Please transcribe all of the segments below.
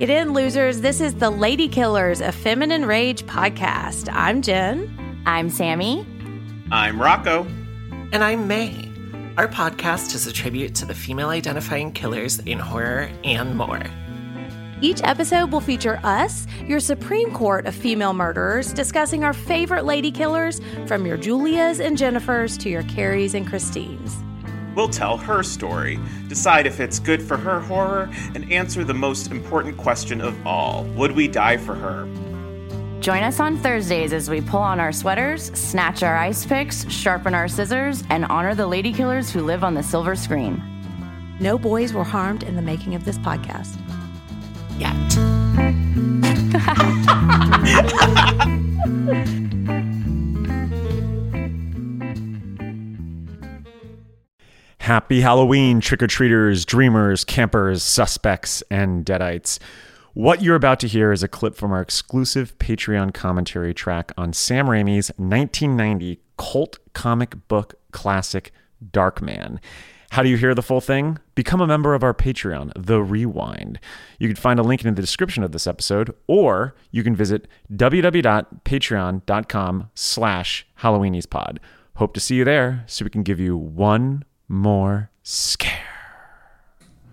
Get in, losers. This is the Lady Killers, a feminine rage podcast. I'm Jen. I'm Sammy. I'm Rocco. And I'm May. Our podcast is a tribute to the female identifying killers in horror and more. Each episode will feature us, your Supreme Court of female murderers, discussing our favorite lady killers from your Julias and Jennifers to your Carries and Christines. We'll tell her story, decide if it's good for her horror, and answer the most important question of all Would we die for her? Join us on Thursdays as we pull on our sweaters, snatch our ice picks, sharpen our scissors, and honor the lady killers who live on the silver screen. No boys were harmed in the making of this podcast. Yet. Happy Halloween, trick or treaters, dreamers, campers, suspects, and deadites. What you're about to hear is a clip from our exclusive Patreon commentary track on Sam Raimi's 1990 cult comic book classic, Darkman. How do you hear the full thing? Become a member of our Patreon, The Rewind. You can find a link in the description of this episode, or you can visit www.patreon.com slash halloweeniespod. Hope to see you there so we can give you one more scare.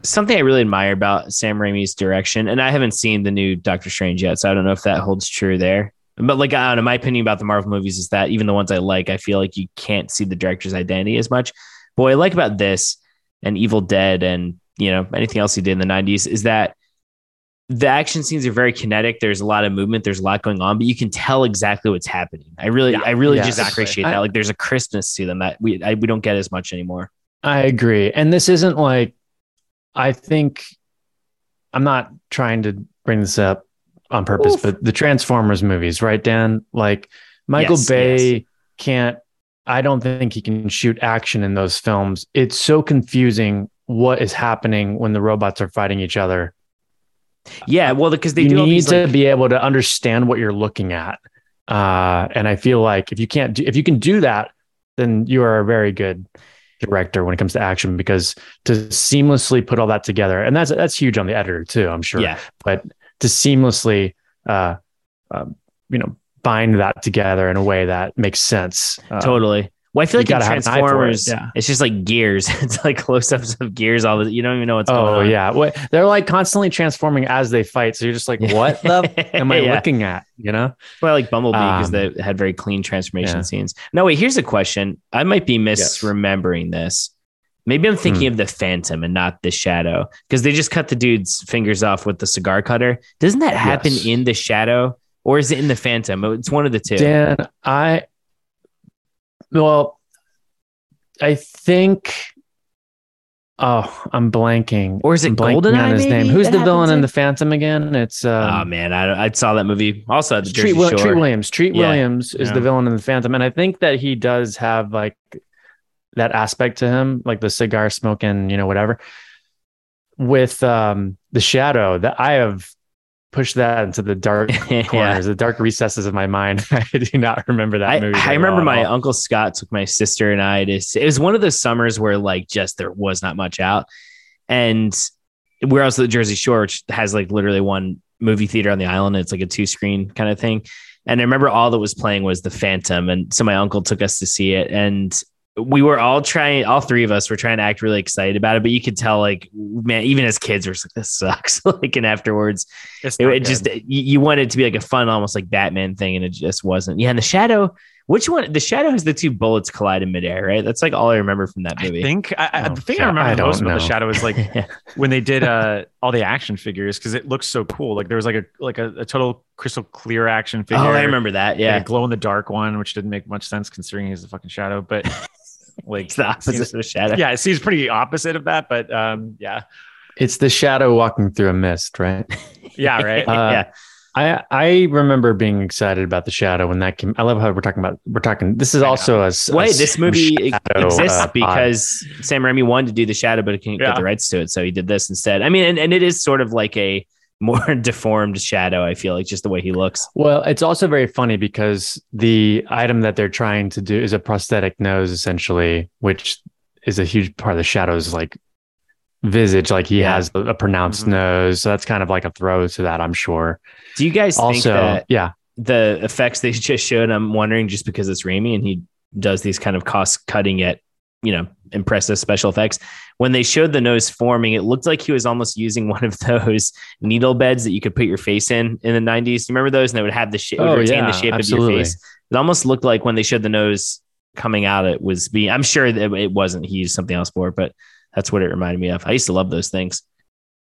Something I really admire about Sam Raimi's direction, and I haven't seen the new Doctor Strange yet, so I don't know if that holds true there. But like, I don't know, my opinion about the Marvel movies is that even the ones I like, I feel like you can't see the director's identity as much. But what I like about this and Evil Dead and you know anything else he did in the '90s is that the action scenes are very kinetic. There's a lot of movement. There's a lot going on, but you can tell exactly what's happening. I really, Yeah. I really Yeah, just exactly. appreciate I- that. Like, there's a crispness to them that we I, we don't get as much anymore. I agree. And this isn't like, I think, I'm not trying to bring this up on purpose, Oof. but the Transformers movies, right, Dan? Like, Michael Yes, Bay yes. can't, I don't think he can shoot action in those films. It's so confusing what is happening when the robots are fighting each other. Yeah, well, because they need these, to like- be able to understand what you're looking at. Uh, and I feel like if you can't do, if you can do that, then you are a very good director when it comes to action because to seamlessly put all that together, and that's that's huge on the editor too, I'm sure. yeah, But to seamlessly, uh, um, you know, bind that together in a way that makes sense. Uh, totally. Well, I feel you like in gotta have an eye for it, Transformers, yeah. it's just like gears. it's like close ups of gears. All the you don't even know what's going on. Oh on. yeah, what they're like constantly transforming as they fight. So you're just like, what the am I Yeah. looking at? You know? Well, I like Bumblebee because Um, they had very clean transformation yeah. scenes. No, wait, here's a question. I might be Yes. misremembering this. Maybe I'm thinking Hmm. of the Phantom and not the Shadow because they just cut the dude's fingers off with the cigar cutter. Doesn't that happen Yes. in the Shadow or is it in the Phantom? It's one of the two. Dan, I well, I think. Oh, I'm blanking. Or is it I'm Goldeneye, on his name? maybe, Who's that the villain happens in in? the Phantom again? It's um, oh man, I, I saw that movie also at the Treat, Jersey Shore. Treat Williams. Treat Yeah. Williams is Yeah. the villain in the Phantom, and I think that he does have like that aspect to him, like the cigar smoking, you know, whatever. With um the shadow, that I have pushed that into the dark Yeah. corners, the dark recesses of my mind. I do not remember that movie. I remember my uncle Scott took my sister and I to. It was one of those summers where like just there was not much out, and we're also the Jersey Shore, which has like literally one movie theater on the island. It's like a two screen kind of thing. And I remember all that was playing was The Phantom, and so my uncle took us to see it, and we were all trying, all three of us were trying to act really excited about it, but you could tell, like, man, even as kids, we're like, this sucks. like, and afterwards, it, it just you, you wanted it to be like a fun, almost like Batman thing, and it just wasn't. Yeah, and the shadow. Which one? The shadow has the two bullets collide in midair, right? That's like all I remember from that I movie. think I, I, Oh, the thing yeah, I remember I the most don't about the shadow is like when they did uh all the action figures because it looks so cool. Like there was like a like a, a total crystal clear action figure. oh, I remember that. Yeah, Yeah, a glow in the dark one, which didn't make much sense considering he's a fucking shadow. But like it's the opposite seems- of the shadow. yeah, it seems pretty opposite of that. But um, yeah, It's the shadow walking through a mist, right? yeah, right. Uh, yeah. I I remember being excited about the shadow when that came. I love how we're talking about we're talking. This is I know. also a, s- a Wait, this movie shadow, exists uh, pod. because Sam Raimi wanted to do the shadow, but he couldn't Yeah. get the rights to it, so he did this instead. I mean, and, and it is sort of like a more deformed shadow. I feel like just the way he looks. Well, it's also very funny because the item that they're trying to do is a prosthetic nose, essentially, which is a huge part of the shadow's like visage. Like he Yeah. has a, pronounced Mhm. nose, so that's kind of like a throw to that, I'm sure. Do you guys think Also, that yeah, the effects they just showed? I'm wondering just because it's Raimi and he does these kind of cost cutting yet you know impressive special effects. When they showed the nose forming, it looked like he was almost using one of those needle beds that you could put your face in in the 90s. You remember those? And they would have the shape, Oh, retain yeah, the shape of absolutely. your face. It almost looked like when they showed the nose coming out, it was being. I'm sure that it wasn't. He used something else for it, but that's what it reminded me of. I used to love those things.